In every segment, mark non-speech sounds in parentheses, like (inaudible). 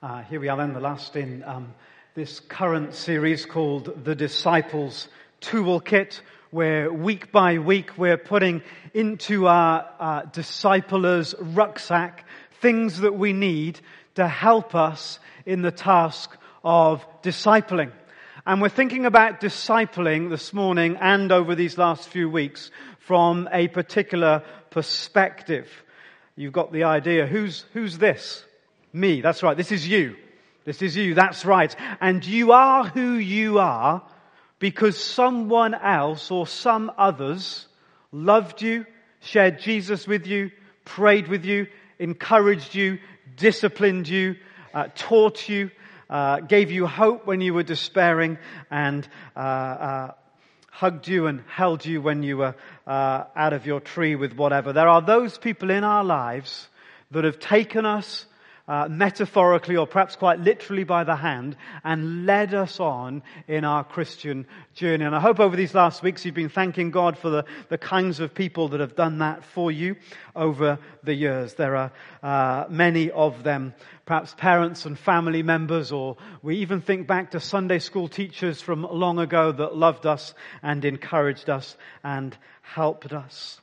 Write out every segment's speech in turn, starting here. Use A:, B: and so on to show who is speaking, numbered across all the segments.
A: Uh, here we are then, the last in um, this current series called The Disciples Toolkit, where week by week we're putting into our uh, disciplers' rucksack things that we need to help us in the task of discipling. And we're thinking about discipling this morning and over these last few weeks from a particular perspective. You've got the idea. Who's, who's this? Me. That's right. This is you. This is you. That's right. And you are who you are because someone else or some others loved you, shared Jesus with you, prayed with you, encouraged you, disciplined you, uh, taught you, uh, gave you hope when you were despairing, and uh, uh hugged you and held you when you were uh, out of your tree with whatever. There are those people in our lives that have taken us uh, metaphorically or perhaps quite literally by the hand and led us on in our Christian journey. And I hope over these last weeks you've been thanking God for the, the kinds of people that have done that for you over the years. There are uh, many of them, perhaps parents and family members, or we even think back to Sunday school teachers from long ago that loved us and encouraged us and helped us.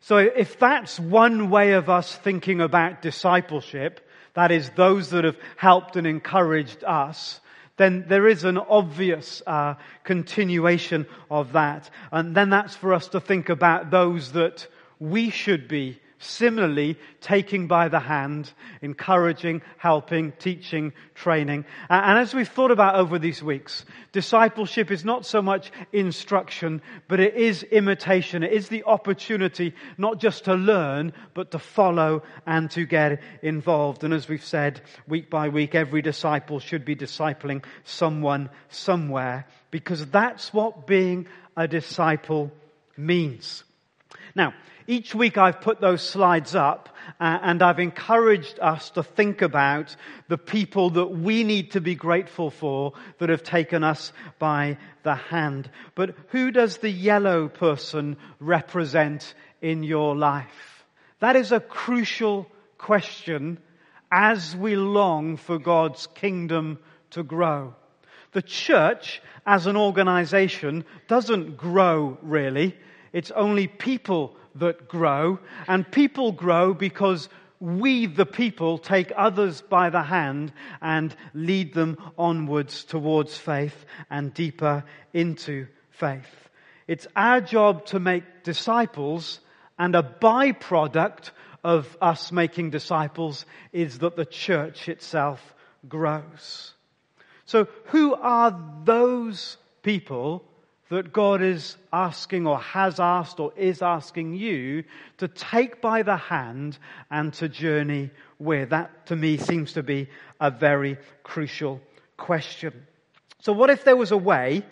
A: So if that's one way of us thinking about discipleship, that is, those that have helped and encouraged us, then there is an obvious uh, continuation of that. And then that's for us to think about those that we should be Similarly, taking by the hand, encouraging, helping, teaching, training. And as we've thought about over these weeks, discipleship is not so much instruction, but it is imitation. It is the opportunity not just to learn, but to follow and to get involved. And as we've said, week by week, every disciple should be discipling someone somewhere, because that's what being a disciple means. Now, each week I've put those slides up uh, and I've encouraged us to think about the people that we need to be grateful for that have taken us by the hand. But who does the yellow person represent in your life? That is a crucial question as we long for God's kingdom to grow. The church as an organization doesn't grow really. It's only people that grow. And people grow because we, the people, take others by the hand and lead them onwards towards faith and deeper into faith. It's our job to make disciples, and a byproduct of us making disciples is that the church itself grows. So, who are those people that God is asking or has asked or is asking you to take by the hand and to journey with. That to me seems to be a very crucial question. So what if there was a way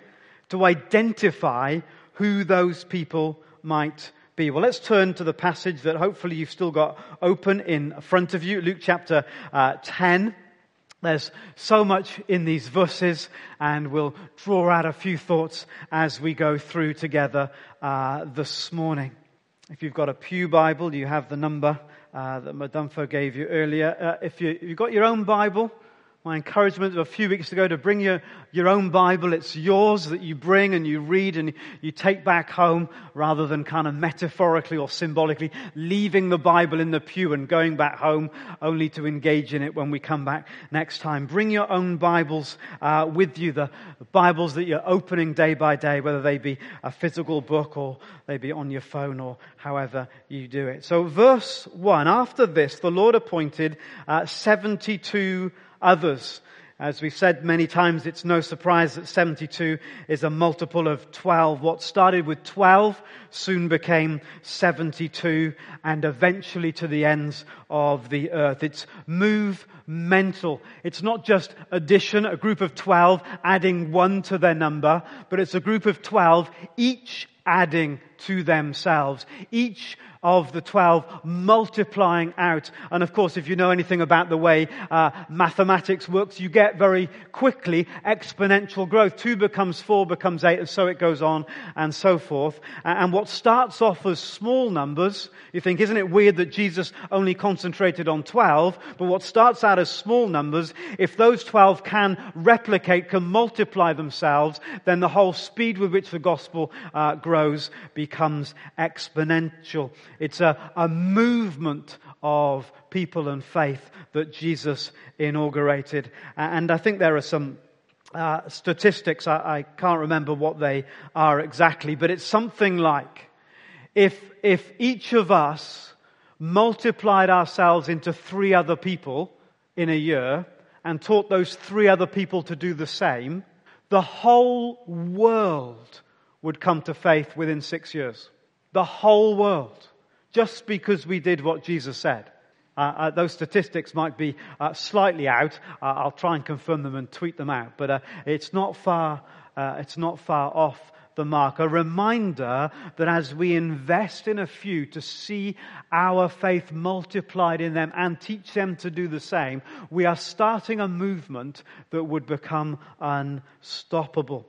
A: to identify who those people might be? Well, let's turn to the passage that hopefully you've still got open in front of you, Luke chapter uh, 10. There's so much in these verses, and we'll draw out a few thoughts as we go through together uh, this morning. If you've got a Pew Bible, you have the number uh, that Madumfo gave you earlier. Uh, if you, you've got your own Bible, my encouragement of a few weeks ago to bring your, your own Bible. It's yours that you bring and you read and you take back home rather than kind of metaphorically or symbolically leaving the Bible in the pew and going back home only to engage in it when we come back next time. Bring your own Bibles uh, with you, the Bibles that you're opening day by day, whether they be a physical book or they be on your phone or however you do it. So verse 1, after this, the Lord appointed uh, 72 others. As we've said many times, it's no surprise that 72 is a multiple of 12. What started with 12 soon became 72 and eventually to the ends of the earth. It's movemental. It's not just addition, a group of 12 adding one to their number, but it's a group of 12, each adding to themselves, each of the 12 multiplying out. And of course, if you know anything about the way uh, mathematics works, you get very quickly exponential growth. Two becomes four, becomes eight, and so it goes on and so forth. And what starts off as small numbers, you think, isn't it weird that Jesus only concentrated on 12? But what starts out as small numbers, if those 12 can replicate, can multiply themselves, then the whole speed with which the gospel uh, grows becomes exponential. It's a, a movement of people and faith that Jesus inaugurated. And I think there are some uh, statistics, I, I can't remember what they are exactly, but it's something like if, if each of us multiplied ourselves into three other people in a year and taught those three other people to do the same, the whole world would come to faith within six years. The whole world just because we did what Jesus said. Uh, uh, those statistics might be uh, slightly out. Uh, I'll try and confirm them and tweet them out, but uh, it's not far. Uh, it's not far off the mark. A reminder that as we invest in a few to see our faith multiplied in them and teach them to do the same, we are starting a movement that would become unstoppable.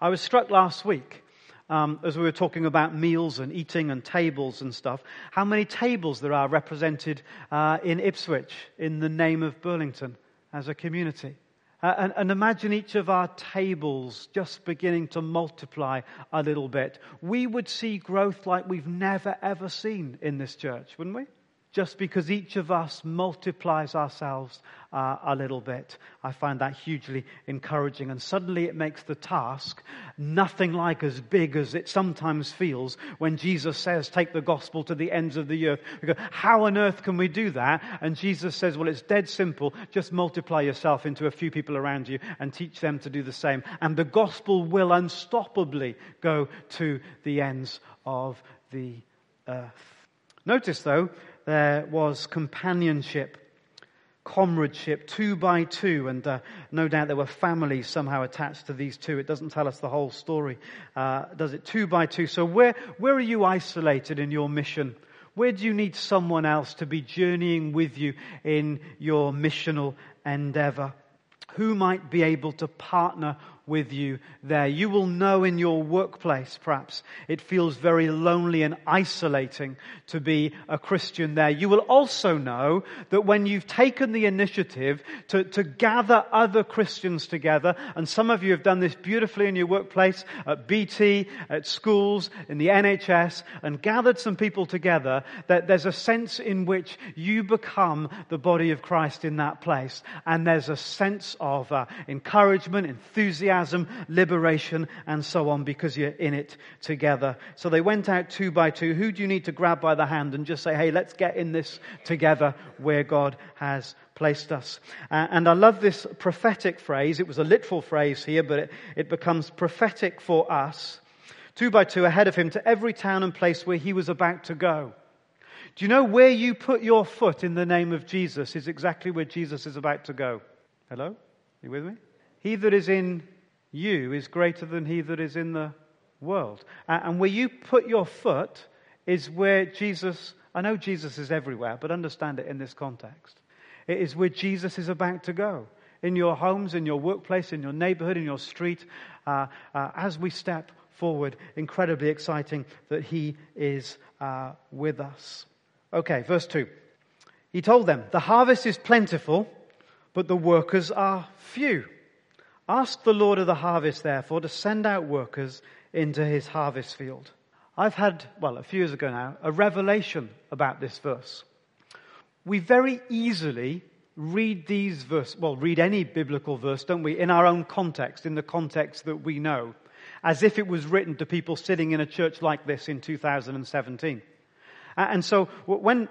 A: I was struck last week um, as we were talking about meals and eating and tables and stuff, how many tables there are represented uh, in Ipswich in the name of Burlington as a community. Uh, and, and, imagine each of our tables just beginning to multiply a little bit. We would see growth like we've never ever seen in this church, wouldn't we? Just because each of us multiplies ourselves uh, a little bit. I find that hugely encouraging. And suddenly it makes the task nothing like as big as it sometimes feels when Jesus says, Take the gospel to the ends of the earth. We go, How on earth can we do that? And Jesus says, Well, it's dead simple. Just multiply yourself into a few people around you and teach them to do the same. And the gospel will unstoppably go to the ends of the earth. Notice, though, there was companionship, comradeship, two by two, and uh, no doubt there were families somehow attached to these two. It doesn't tell us the whole story, uh, does it? Two by two. So where, where are you isolated in your mission? Where do you need someone else to be journeying with you in your missional endeavor? Who might be able to partner with you there. You will know in your workplace, perhaps, it feels very lonely and isolating to be a Christian there. You will also know that when you've taken the initiative to, to gather other Christians together, and some of you have done this beautifully in your workplace, at BT, at schools, in the NHS, and gathered some people together, that there's a sense in which you become the body of Christ in that place. And there's a sense of uh, encouragement, enthusiasm, enthusiasm, liberation, and so on because you're in it together. So they went out two by two. Who do you need to grab by the hand and just say, hey, let's get in this together where God has placed us. Uh, and I love this prophetic phrase. It was a literal phrase here, but it, it becomes prophetic for us. Two by two ahead of him to every town and place where he was about to go. Do you know where you put your foot in the name of Jesus is exactly where Jesus is about to go? Hello? You with me? He that is in you is greater than he that is in the world. And where you put your foot is where Jesus, I know Jesus is everywhere, but understand it in this context. It is where Jesus is about to go. In your homes, in your workplace, in your neighborhood, in your street, uh, uh, as we step forward, incredibly exciting that he is uh, with us. Okay, verse 2. He told them, The harvest is plentiful, but the workers are few. Ask the Lord of the harvest, therefore, to send out workers into his harvest field. I've had, well, a few years ago now, a revelation about this verse. We very easily read these verses, well, read any biblical verse, don't we, in our own context, in the context that we know, as if it was written to people sitting in a church like this in 2017. And so when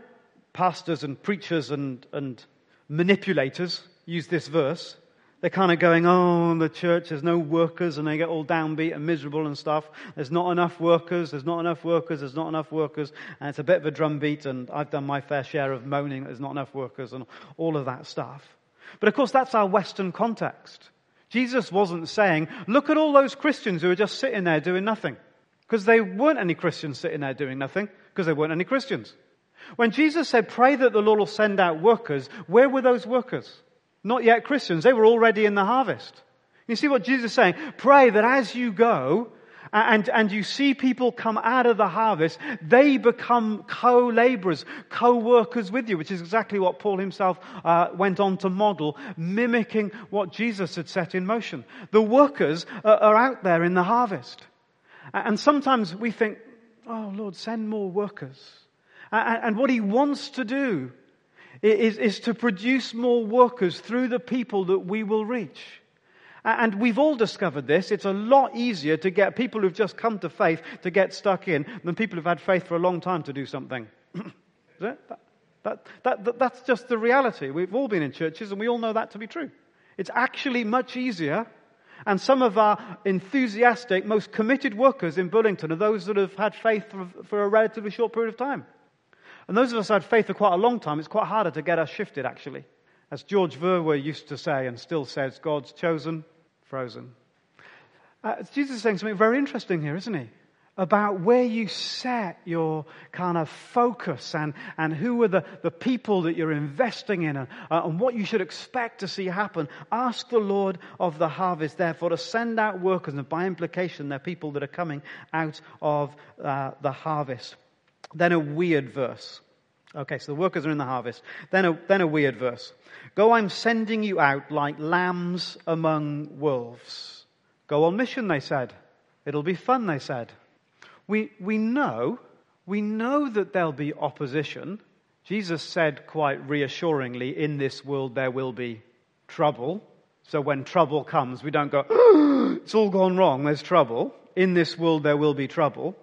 A: pastors and preachers and, and manipulators use this verse, They're kind of going, oh, the church, there's no workers, and they get all downbeat and miserable and stuff. There's not enough workers, there's not enough workers, there's not enough workers. And it's a bit of a drumbeat, and I've done my fair share of moaning that there's not enough workers and all of that stuff. But of course, that's our Western context. Jesus wasn't saying, look at all those Christians who are just sitting there doing nothing. Because they weren't any Christians sitting there doing nothing, because they weren't any Christians. When Jesus said, pray that the Lord will send out workers, where were those workers? Not yet Christians. They were already in the harvest. You see what Jesus is saying? Pray that as you go, and, and you see people come out of the harvest, they become co-laborers, co-workers with you, which is exactly what Paul himself uh, went on to model, mimicking what Jesus had set in motion. The workers are, are out there in the harvest. And sometimes we think, oh Lord, send more workers. And what he wants to do is, is to produce more workers through the people that we will reach. And we've all discovered this. It's a lot easier to get people who've just come to faith to get stuck in than people who've had faith for a long time to do something. (clears throat) That, that, that, that's just the reality. We've all been in churches and we all know that to be true. It's actually much easier. And some of our enthusiastic, most committed workers in Burlington are those that have had faith for, for a relatively short period of time. And those of us who had faith for quite a long time, it's quite harder to get us shifted, actually. As George Verwer used to say and still says, God's chosen, frozen. Uh, Jesus is saying something very interesting here, isn't he? About where you set your kind of focus and, and who are the, the people that you're investing in and, uh, and what you should expect to see happen. Ask the Lord of the harvest, therefore, to send out workers, and by implication, they're people that are coming out of uh, the harvest. Then a weird verse. Okay, so the workers are in the harvest. Then a, then a weird verse. Go, I'm sending you out like lambs among wolves. Go on mission, they said. It'll be fun, they said. We, we know, we know that there'll be opposition. Jesus said quite reassuringly, in this world there will be trouble. So when trouble comes, we don't go, (gasps) it's all gone wrong, there's trouble. In this world there will be trouble.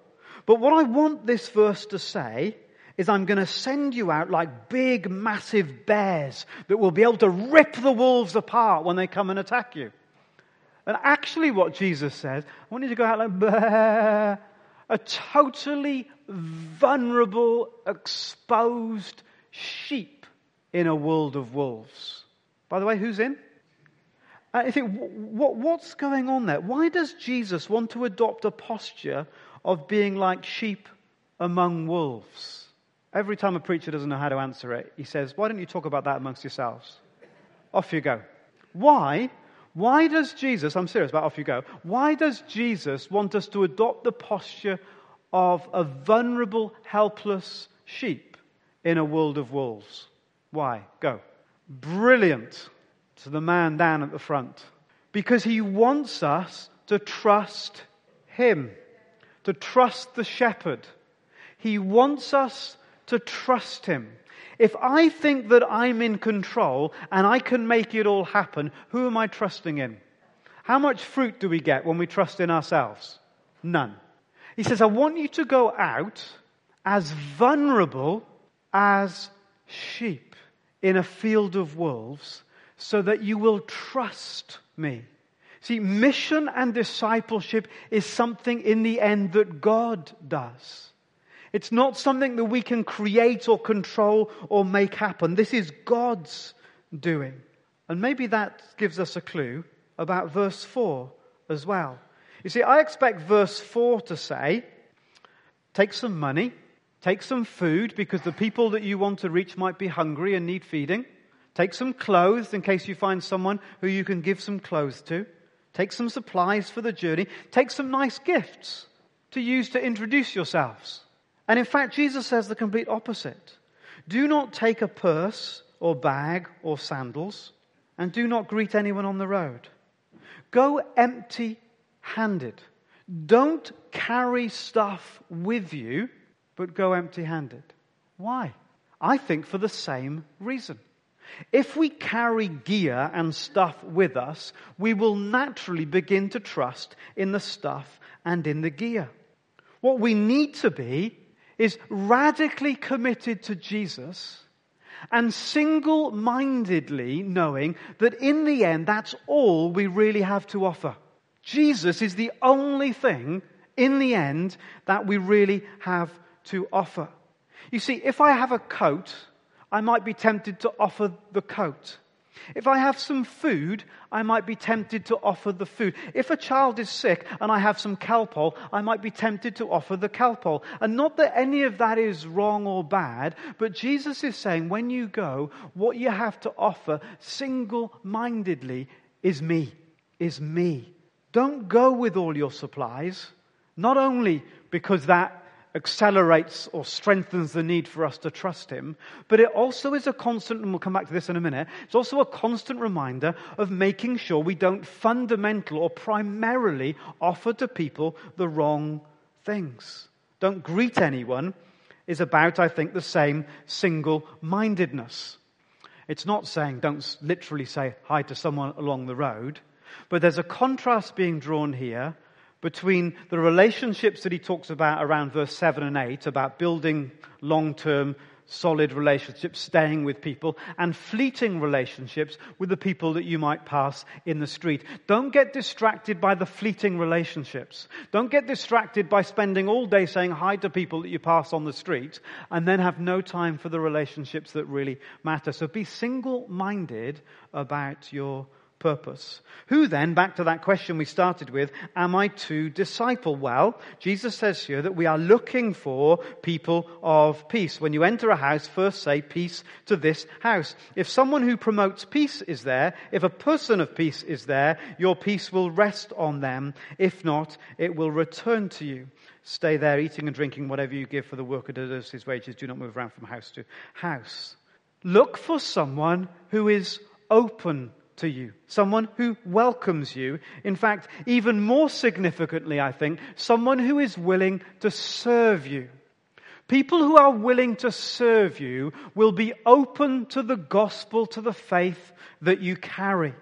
A: But what I want this verse to say is I'm going to send you out like big, massive bears that will be able to rip the wolves apart when they come and attack you. And actually, what Jesus says, I want you to go out like a totally vulnerable, exposed sheep in a world of wolves. By the way, who's in? Uh, I think, what, what's going on there? Why does Jesus want to adopt a posture of being like sheep among wolves. Every time a preacher doesn't know how to answer it, he says, Why don't you talk about that amongst yourselves? Off you go. Why? Why does Jesus, I'm serious about off you go, why does Jesus want us to adopt the posture of a vulnerable, helpless sheep in a world of wolves? Why? Go. Brilliant to the man down at the front. Because he wants us to trust him to trust the shepherd. He wants us to trust him. If I think that I'm in control and I can make it all happen, who am I trusting in? How much fruit do we get when we trust in ourselves? None. He says, I want you to go out as vulnerable as sheep in a field of wolves so that you will trust me. See, mission and discipleship is something in the end that God does. It's not something that we can create or control or make happen. This is God's doing. And maybe that gives us a clue about verse 4 as well. You see, I expect verse 4 to say, take some money, take some food because the people that you want to reach might be hungry and need feeding. Take some clothes in case you find someone who you can give some clothes to. Take some supplies for the journey. Take some nice gifts to use to introduce yourselves. And in fact, Jesus says the complete opposite. Do not take a purse or bag or sandals, and do not greet anyone on the road. Go empty handed. Don't carry stuff with you, but go empty handed. Why? I think for the same reason. If we carry gear and stuff with us, we will naturally begin to trust in the stuff and in the gear. What we need to be is radically committed to Jesus and single mindedly knowing that in the end, that's all we really have to offer. Jesus is the only thing in the end that we really have to offer. You see, if I have a coat, I might be tempted to offer the coat. If I have some food, I might be tempted to offer the food. If a child is sick and I have some Calpol, I might be tempted to offer the Calpol. And not that any of that is wrong or bad, but Jesus is saying when you go, what you have to offer single mindedly is me, is me. Don't go with all your supplies, not only because that accelerates or strengthens the need for us to trust Him, but it also is a constant, and we'll come back to this in a minute, it's also a constant reminder of making sure we don't fundamental or primarily offer to people the wrong things. Don't greet anyone is about, I think, the same single mindedness. It's not saying don't literally say hi to someone along the road, but there's a contrast being drawn here between the relationships that he talks about around verse 7 and 8, about building long term, solid relationships, staying with people, and fleeting relationships with the people that you might pass in the street. Don't get distracted by the fleeting relationships. Don't get distracted by spending all day saying hi to people that you pass on the street and then have no time for the relationships that really matter. So be single minded about your purpose. Who then, back to that question we started with, am I to disciple? Well, Jesus says here that we are looking for people of peace. When you enter a house, first say peace to this house. If someone who promotes peace is there, if a person of peace is there, your peace will rest on them. If not, it will return to you. Stay there, eating and drinking whatever you give for the worker deserves his wages. Do not move around from house to house. Look for someone who is open to you, someone who welcomes you. In fact, even more significantly, I think, someone who is willing to serve you. People who are willing to serve you will be open to the gospel, to the faith that you carry.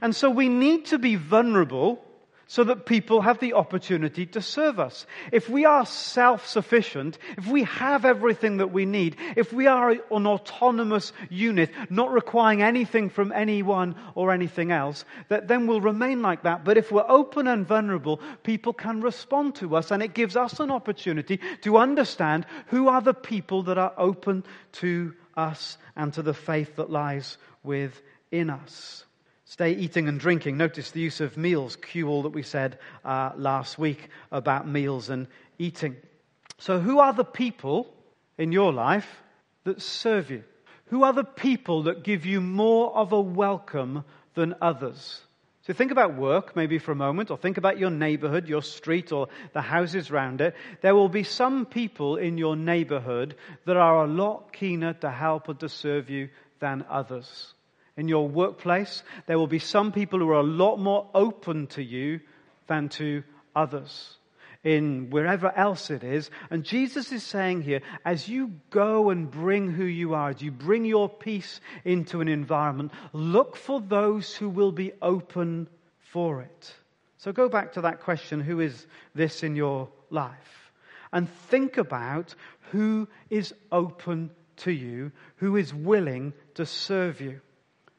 A: And so we need to be vulnerable so that people have the opportunity to serve us. If we are self-sufficient, if we have everything that we need, if we are an autonomous unit, not requiring anything from anyone or anything else, that then we'll remain like that. But if we're open and vulnerable, people can respond to us and it gives us an opportunity to understand who are the people that are open to us and to the faith that lies within us. Stay eating and drinking. Notice the use of meals, cue all that we said uh, last week about meals and eating. So, who are the people in your life that serve you? Who are the people that give you more of a welcome than others? So think about work maybe for a moment, or think about your neighborhood, your street, or the houses around it. There will be some people in your neighborhood that are a lot keener to help and to serve you than others in your workplace, there will be some people who are a lot more open to you than to others. In wherever else it is. And Jesus is saying here, as you go and bring who you are, as you bring your peace into an environment, look for those who will be open for it. So go back to that question who is this in your life? And think about who is open to you, who is willing to serve you.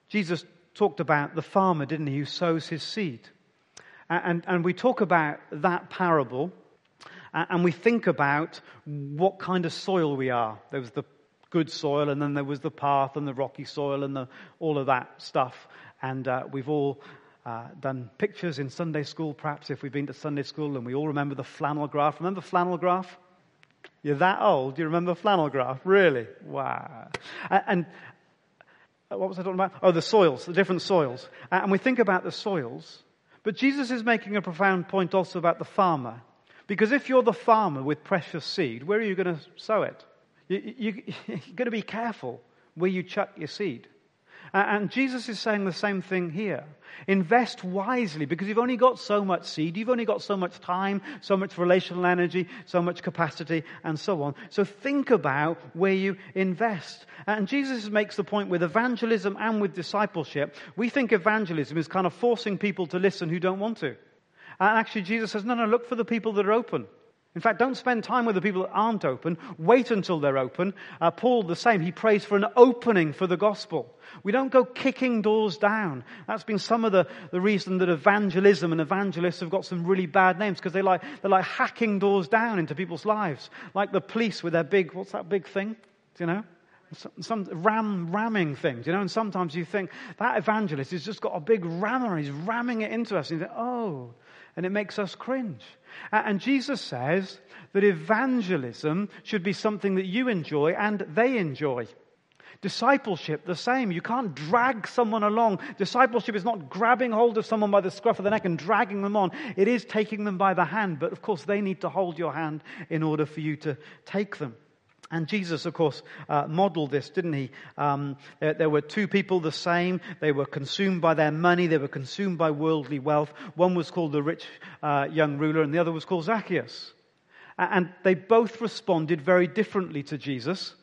A: Jesus talked about the farmer, didn't he, who sows his seed. And, and we talk about that parable, and we think about what kind of soil we are. There was the good soil, and then there was the path and the rocky soil and the, all of that stuff. And uh, we've all uh, done pictures in Sunday school, perhaps if we've been to Sunday school, and we all remember the flannel graph. Remember flannel graph? You're that old. You remember flannel graph? Really? Wow. And, what was I talking about? Oh, the soils, the different soils. Uh, and we think about the soils. But Jesus is making a profound point also about the farmer. Because if you're the farmer with precious seed, where are you going to sow it? You, you're going to be careful where you chuck your seed. And Jesus is saying the same thing here. Invest wisely because you've only got so much seed, you've only got so much time, so much relational energy, so much capacity, and so on. So think about where you invest. And Jesus makes the point with evangelism and with discipleship. We think evangelism is kind of forcing people to listen who don't want to. And actually, Jesus says, no, no, look for the people that are open. In fact, don't spend time with the people that aren't open. Wait until they're open. Uh, Paul, the same, he prays for an opening for the gospel. We don't go kicking doors down. That's been some of the, the reason that evangelism and evangelists have got some really bad names because they like, they're like hacking doors down into people's lives. Like the police with their big, what's that big thing? Do you know? Some, some ram, ramming things, you know, and sometimes you think that evangelist has just got a big rammer, he's ramming it into us, and you think, oh, and it makes us cringe. And Jesus says that evangelism should be something that you enjoy and they enjoy. Discipleship, the same. You can't drag someone along. Discipleship is not grabbing hold of someone by the scruff of the neck and dragging them on. It is taking them by the hand, but of course they need to hold your hand in order for you to take them. And Jesus, of course, uh, modeled this, didn't he? Um, there, there, were two people the same. They were consumed by their money. They were consumed by worldly wealth. One was called the rich uh, young ruler, and the other was called Zacchaeus. And they both responded very differently to Jesus.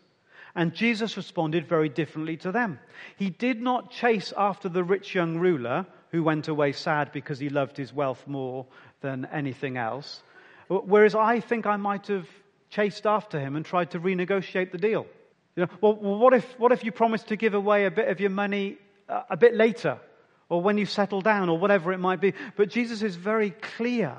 A: And Jesus responded very differently to them. He did not chase after the rich young ruler who went away sad because he loved his wealth more than anything else. Whereas I think I might have chased after him and tried to renegotiate the deal. You know, well, what if, what if you promised to give away a bit of your money uh, a bit later, or when you settle down, or whatever it might be? But Jesus is very clear.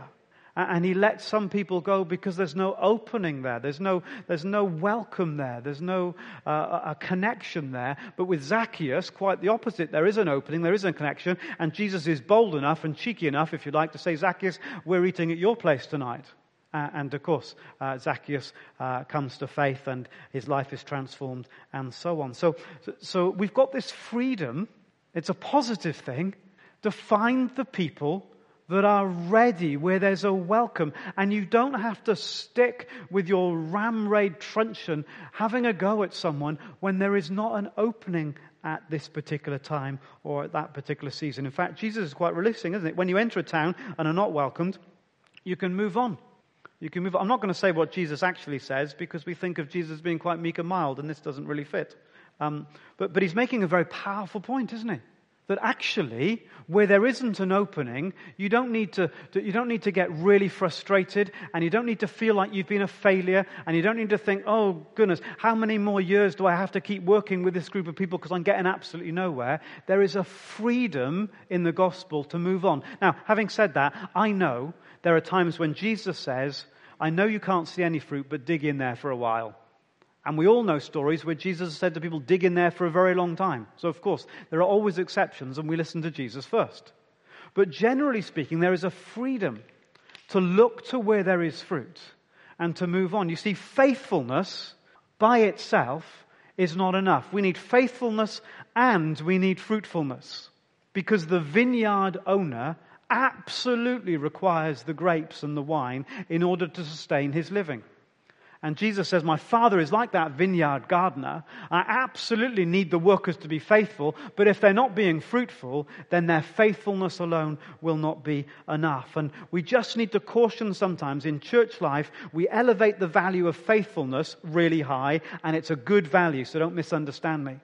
A: And he lets some people go because there's no opening there. There's no, there's no welcome there. There's no uh, a connection there. But with Zacchaeus, quite the opposite. There is an opening. There is a connection. And Jesus is bold enough and cheeky enough, if you like, to say, Zacchaeus, we're eating at your place tonight. Uh, and of course, uh, Zacchaeus uh, comes to faith and his life is transformed and so on. So, so we've got this freedom. It's a positive thing to find the people that are ready, where there's a welcome. And you don't have to stick with your ramrod truncheon having a go at someone when there is not an opening at this particular time or at that particular season. In fact, Jesus is quite releasing, isn't it? When you enter a town and are not welcomed, you can move on. You can move. I'm not going to say what Jesus actually says because we think of Jesus being quite meek and mild, and this doesn't really fit. Um, but, but he's making a very powerful point, isn't he? That actually, where there isn't an opening, you don't need to, you don't need to get really frustrated, and you don't need to feel like you've been a failure, and you don't need to think, oh goodness, how many more years do I have to keep working with this group of people because I'm getting absolutely nowhere? There is a freedom in the gospel to move on. Now, having said that, I know there are times when Jesus says, I know you can't see any fruit, but dig in there for a while. And we all know stories where Jesus said to people, dig in there for a very long time. So, of course, there are always exceptions, and we listen to Jesus first. But generally speaking, there is a freedom to look to where there is fruit and to move on. You see, faithfulness by itself is not enough. We need faithfulness and we need fruitfulness because the vineyard owner absolutely requires the grapes and the wine in order to sustain his living. And Jesus says, My Father is like that vineyard gardener. I absolutely need the workers to be faithful, but if they're not being fruitful, then their faithfulness alone will not be enough. And we just need to caution sometimes in church life, we elevate the value of faithfulness really high, and it's a good value, so don't misunderstand me.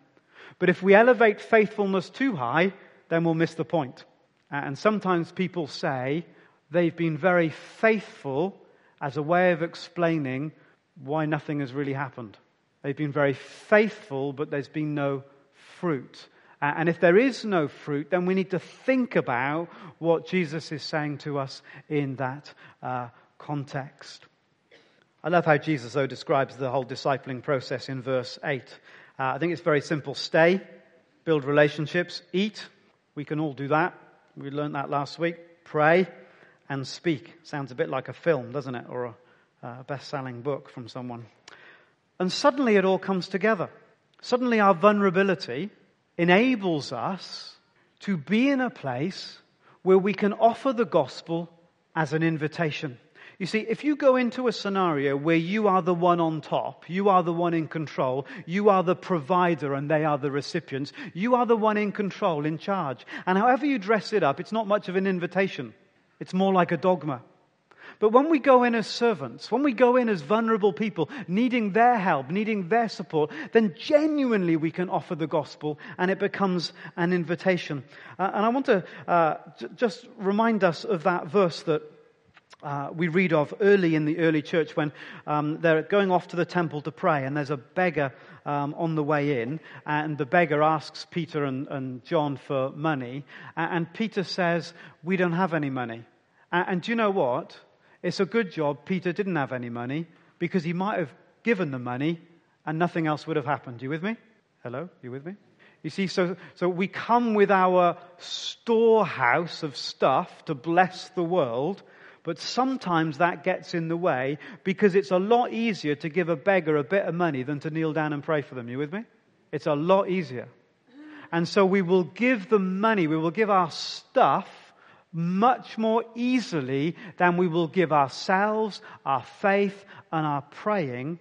A: But if we elevate faithfulness too high, then we'll miss the point. And sometimes people say they've been very faithful as a way of explaining why nothing has really happened. They've been very faithful, but there's been no fruit. And if there is no fruit, then we need to think about what Jesus is saying to us in that uh, context. I love how Jesus, though, describes the whole discipling process in verse 8. Uh, I think it's very simple stay, build relationships, eat. We can all do that. We learned that last week. Pray and speak. Sounds a bit like a film, doesn't it? Or a, a best selling book from someone. And suddenly it all comes together. Suddenly our vulnerability enables us to be in a place where we can offer the gospel as an invitation. You see, if you go into a scenario where you are the one on top, you are the one in control, you are the provider and they are the recipients, you are the one in control, in charge. And however you dress it up, it's not much of an invitation. It's more like a dogma. But when we go in as servants, when we go in as vulnerable people, needing their help, needing their support, then genuinely we can offer the gospel and it becomes an invitation. Uh, and I want to uh, j- just remind us of that verse that uh, we read of early in the early church when um, they're going off to the temple to pray, and there's a beggar um, on the way in, and the beggar asks Peter and, and John for money, and, and, Peter says, We don't have any money. And, and do you know what? It's a good job Peter didn't have any money because he might have given the money and nothing else would have happened. You with me? Hello? You with me? You see, so, so we come with our storehouse of stuff to bless the world, but sometimes that gets in the way because it's a lot easier to give a beggar a bit of money than to kneel down and pray for them. You with me? It's a lot easier. And so we will give the money, we will give our stuff much more easily than we will give ourselves, our faith, and our praying.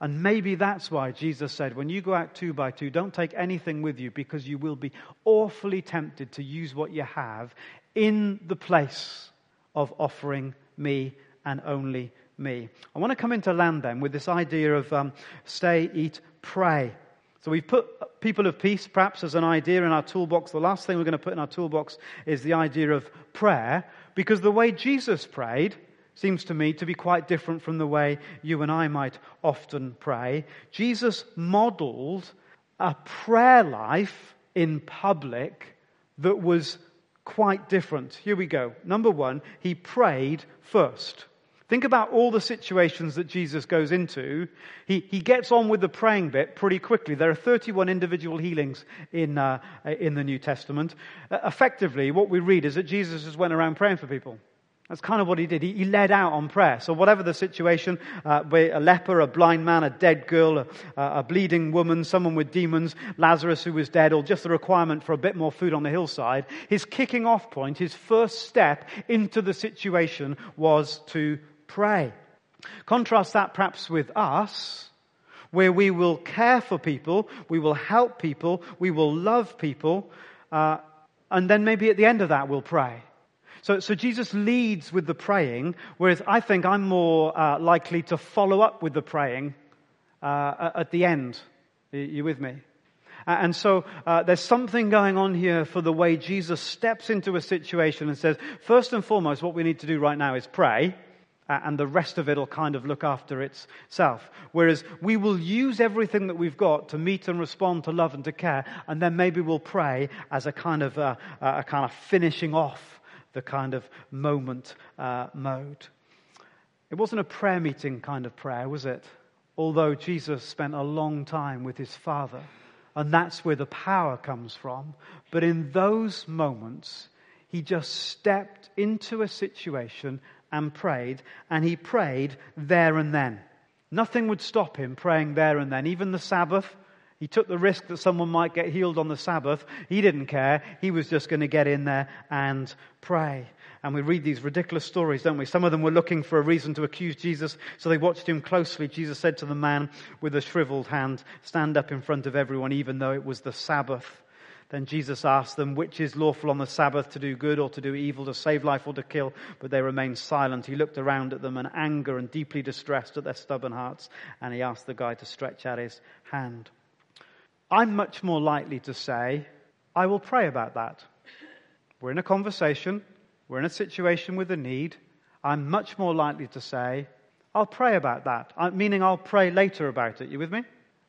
A: And maybe that's why Jesus said, when you go out two by two, don't take anything with you because you will be awfully tempted to use what you have in the place of offering me and only me. I want to come into land then with this idea of um, stay, eat, pray. So we've put people of peace perhaps as an idea in our toolbox. The last thing we're going to put in our toolbox is the idea of prayer, because the way Jesus prayed seems to me to be quite different from the way you and I might often pray. Jesus modeled a prayer life in public that was quite different. Here we go. Number one, he prayed first. Think about all the situations that Jesus goes into. He, he gets on with the praying bit pretty quickly. There are 31 individual healings in, uh, in the New Testament. Uh, effectively, what we read is that Jesus just went around praying for people. That's kind of what he did. He, he led out on prayer. So, whatever the situation, uh, a leper, a blind man, a dead girl, a, a, bleeding woman, someone with demons, Lazarus who was dead, or just the requirement for a bit more food on the hillside, his kicking off point, his first step into the situation was to pray. Contrast that perhaps with us, where we will care for people, we will help people, we will love people, uh, and then maybe at the end of that we'll pray. So, so Jesus leads with the praying, whereas I think I'm more uh, likely to follow up with the praying uh, at the end. Are you with me? And so uh, there's something going on here for the way Jesus steps into a situation and says, first and foremost, what we need to do right now is pray, uh, and the rest of it will kind of look after itself. Whereas we will use everything that we've got to meet and respond to love and to care, and then maybe we'll pray as a kind of a kind of finishing off the kind of moment uh, mode. It wasn't a prayer meeting kind of prayer, was it? Although Jesus spent a long time with his Father, and that's where the power comes from. But in those moments, he just stepped into a situation and prayed, and he prayed there and then. Nothing would stop him praying there and then. Even the Sabbath, he took the risk that someone might get healed on the Sabbath. He didn't care. He was just going to get in there and pray. And we read these ridiculous stories, don't we? Some of them were looking for a reason to accuse Jesus, so they watched him closely. Jesus said to the man with a shriveled hand, Stand up in front of everyone, even though it was the Sabbath. Then Jesus asked them, Which is lawful on the Sabbath to do good or to do evil, to save life or to kill? But they remained silent. He looked around at them in anger and deeply distressed at their stubborn hearts, and he asked the guy to stretch out his hand. I'm much more likely to say, I will pray about that. We're in a conversation, we're in a situation with a need. I'm much more likely to say, I'll pray about that, uh, meaning I'll pray later about it. You with me?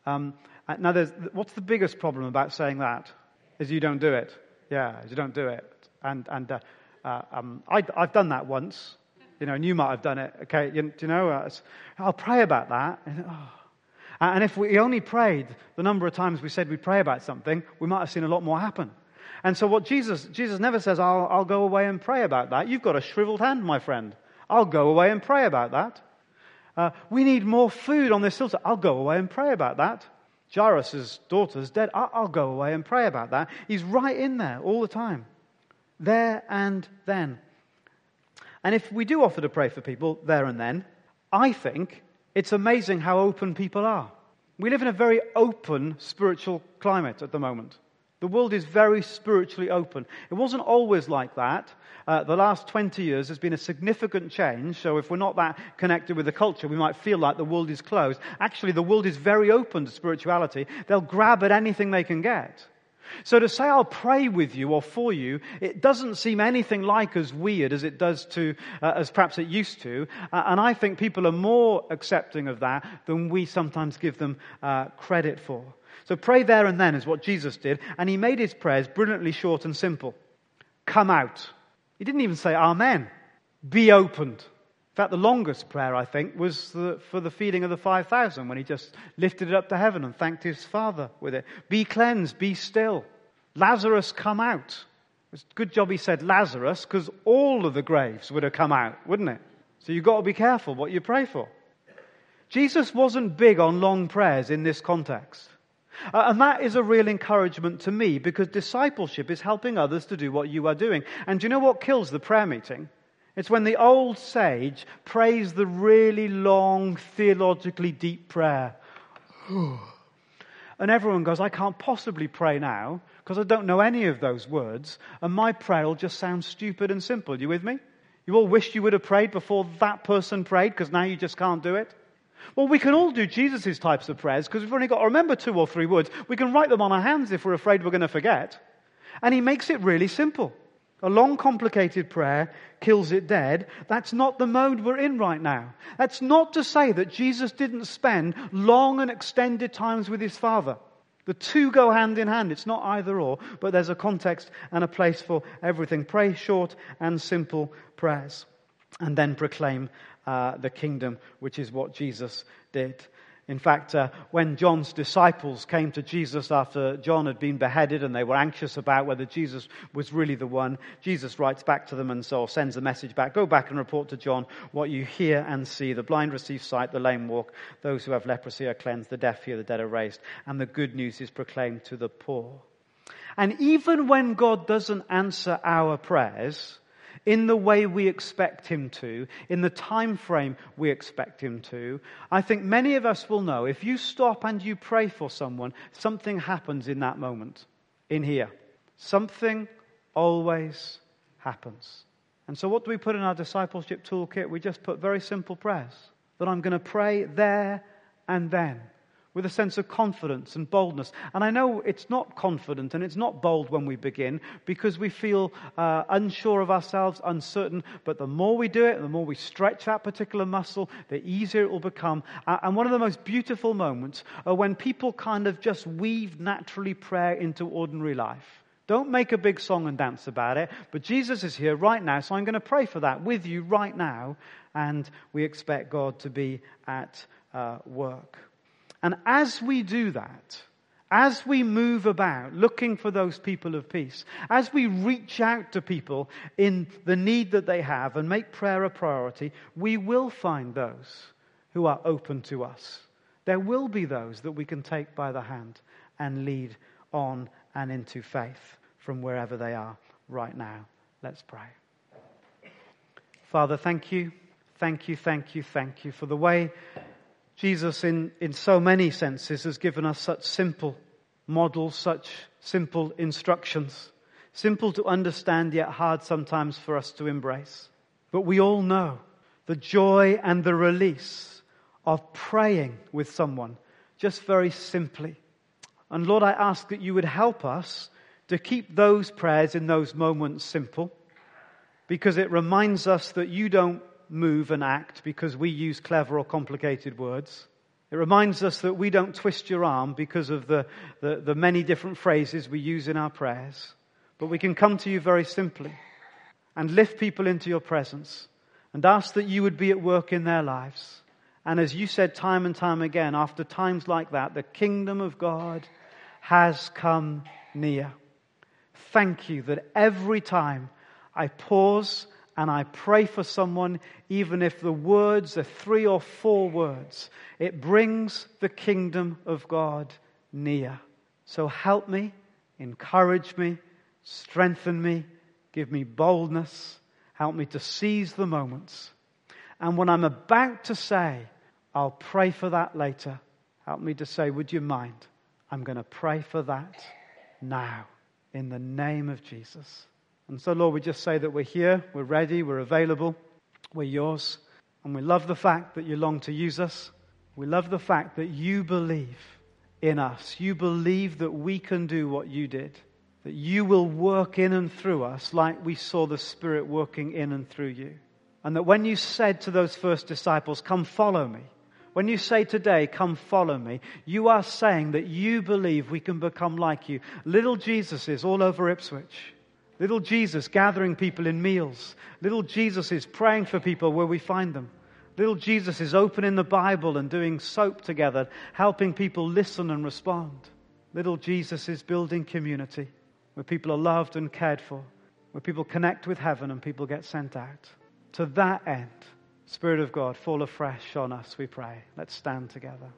A: Um, uh, now, what's the biggest problem about saying that? Is you don't do it. Yeah, you don't do it. And, and uh, uh, um, I, have done that once, you know, and you might have done it. Okay, you, you know, uh, I'll pray about that. And, oh, and if we only prayed the number of times we said we'd pray about something, we might have seen a lot more happen. And so what Jesus, Jesus never says, I'll, I'll go away and pray about that. You've got a shriveled hand, my friend. I'll go away and pray about that. Uh, we need more food on this hillside. I'll go away and pray about that. Jairus' daughter's dead. I'll, I'll go away and pray about that. He's right in there all the time. There and then. And if we do offer to pray for people there and then, I think it's amazing how open people are. We live in a very open spiritual climate at the moment. The world is very spiritually open. It wasn't always like that. Uh, the last 20 years has been a significant change. So, if we're not that connected with the culture, we might feel like the world is closed. Actually, the world is very open to spirituality. They'll grab at anything they can get. So to say I'll pray with you or for you, it doesn't seem anything like as weird as it does to, uh, as perhaps it used to. Uh, and I think people are more accepting of that than we sometimes give them uh, credit for. So pray there and then is what Jesus did. And he made his prayers brilliantly short and simple. Come out. He didn't even say amen. Be opened. In fact, the longest prayer, I think, was the, for the feeding of the 5,000 when he just lifted it up to heaven and thanked his Father with it. Be cleansed, be still. Lazarus, come out. It's a good job he said Lazarus because all of the graves would have come out, wouldn't it? So you've got to be careful what you pray for. Jesus wasn't big on long prayers in this context. Uh, and that is a real encouragement to me because discipleship is helping others to do what you are doing. And do you know what kills the prayer meeting? It's when the old sage prays the really long, theologically deep prayer. (sighs) and everyone goes, I can't possibly pray now because I don't know any of those words. And my prayer will just sound stupid and simple. You with me? You all wish you would have prayed before that person prayed because now you just can't do it? Well, we can all do Jesus' types of prayers because we've only got to remember two or three words. We can write them on our hands if we're afraid we're going to forget. And he makes it really simple. A long, complicated prayer kills it dead. That's not the mode we're in right now. That's not to say that Jesus didn't spend long and extended times with his Father. The two go hand in hand. It's not either or, but there's a context and a place for everything. Pray short and simple prayers. And then proclaim uh, the kingdom, which is what Jesus did. In fact, uh, when John's disciples came to Jesus after John had been beheaded and they were anxious about whether Jesus was really the one, Jesus writes back to them and so sends a message back. Go back and report to John what you hear and see. The blind receive sight, the lame walk, those who have leprosy are cleansed, the deaf hear, the dead are raised, and the good news is proclaimed to the poor. And even when God doesn't answer our prayers, in the way we expect him to, in the time frame we expect him to, I think many of us will know if you stop and you pray for someone, something happens in that moment, in here. Something always happens. And so, what do we put in our discipleship toolkit? We just put very simple prayers that I'm going to pray there and then with a sense of confidence and boldness. And I know it's not confident and it's not bold when we begin because we feel uh, unsure of ourselves, uncertain. But the more we do it, the more we stretch that particular muscle, the easier it will become. And one of the most beautiful moments are when people kind of just weave naturally prayer into ordinary life. Don't make a big song and dance about it, but Jesus is here right now, so I'm going to pray for that with you right now, and we expect God to be at uh, work. And as we do that, as we move about looking for those people of peace, as we reach out to people in the need that they have and make prayer a priority, we will find those who are open to us. There will be those that we can take by the hand and lead on and into faith from wherever they are right now. Let's pray. Father, thank you, thank you, thank you, thank you for the way Jesus, in, in so many senses, has given us such simple models, such simple instructions, simple to understand, yet hard sometimes for us to embrace. But we all know the joy and the release of praying with someone, just very simply. And Lord, I ask that you would help us to keep those prayers in those moments simple, because it reminds us that you don't move and act because we use clever or complicated words. It reminds us that we don't twist your arm because of the, the, the, many different phrases we use in our prayers, but we can come to you very simply and lift people into your presence and ask that you would be at work in their lives. And as you said time and time again, after times like that, the kingdom of God has come near. Thank you that every time I pause and I pray for someone, even if the words are three or four words, it brings the kingdom of God near. So help me, encourage me, strengthen me, give me boldness, help me to seize the moments. And when I'm about to say, I'll pray for that later, help me to say, Would you mind? I'm going to pray for that now in the name of Jesus. And so, Lord, we just say that we're here, we're ready, we're available, we're yours. And we love the fact that you long to use us. We love the fact that you believe in us. You believe that we can do what you did, that you will work in and through us like we saw the Spirit working in and through you. And that when you said to those first disciples, Come follow me, when you say today, Come follow me, you are saying that you believe we can become like you. Little Jesuses all over Ipswich. Little Jesus gathering people in meals. Little Jesus is praying for people where we find them. Little Jesus is opening the Bible and doing soap together, helping people listen and respond. Little Jesus is building community where people are loved and cared for, where people connect with heaven and people get sent out. To that end, Spirit of God, fall afresh on us, we pray. Let's stand together.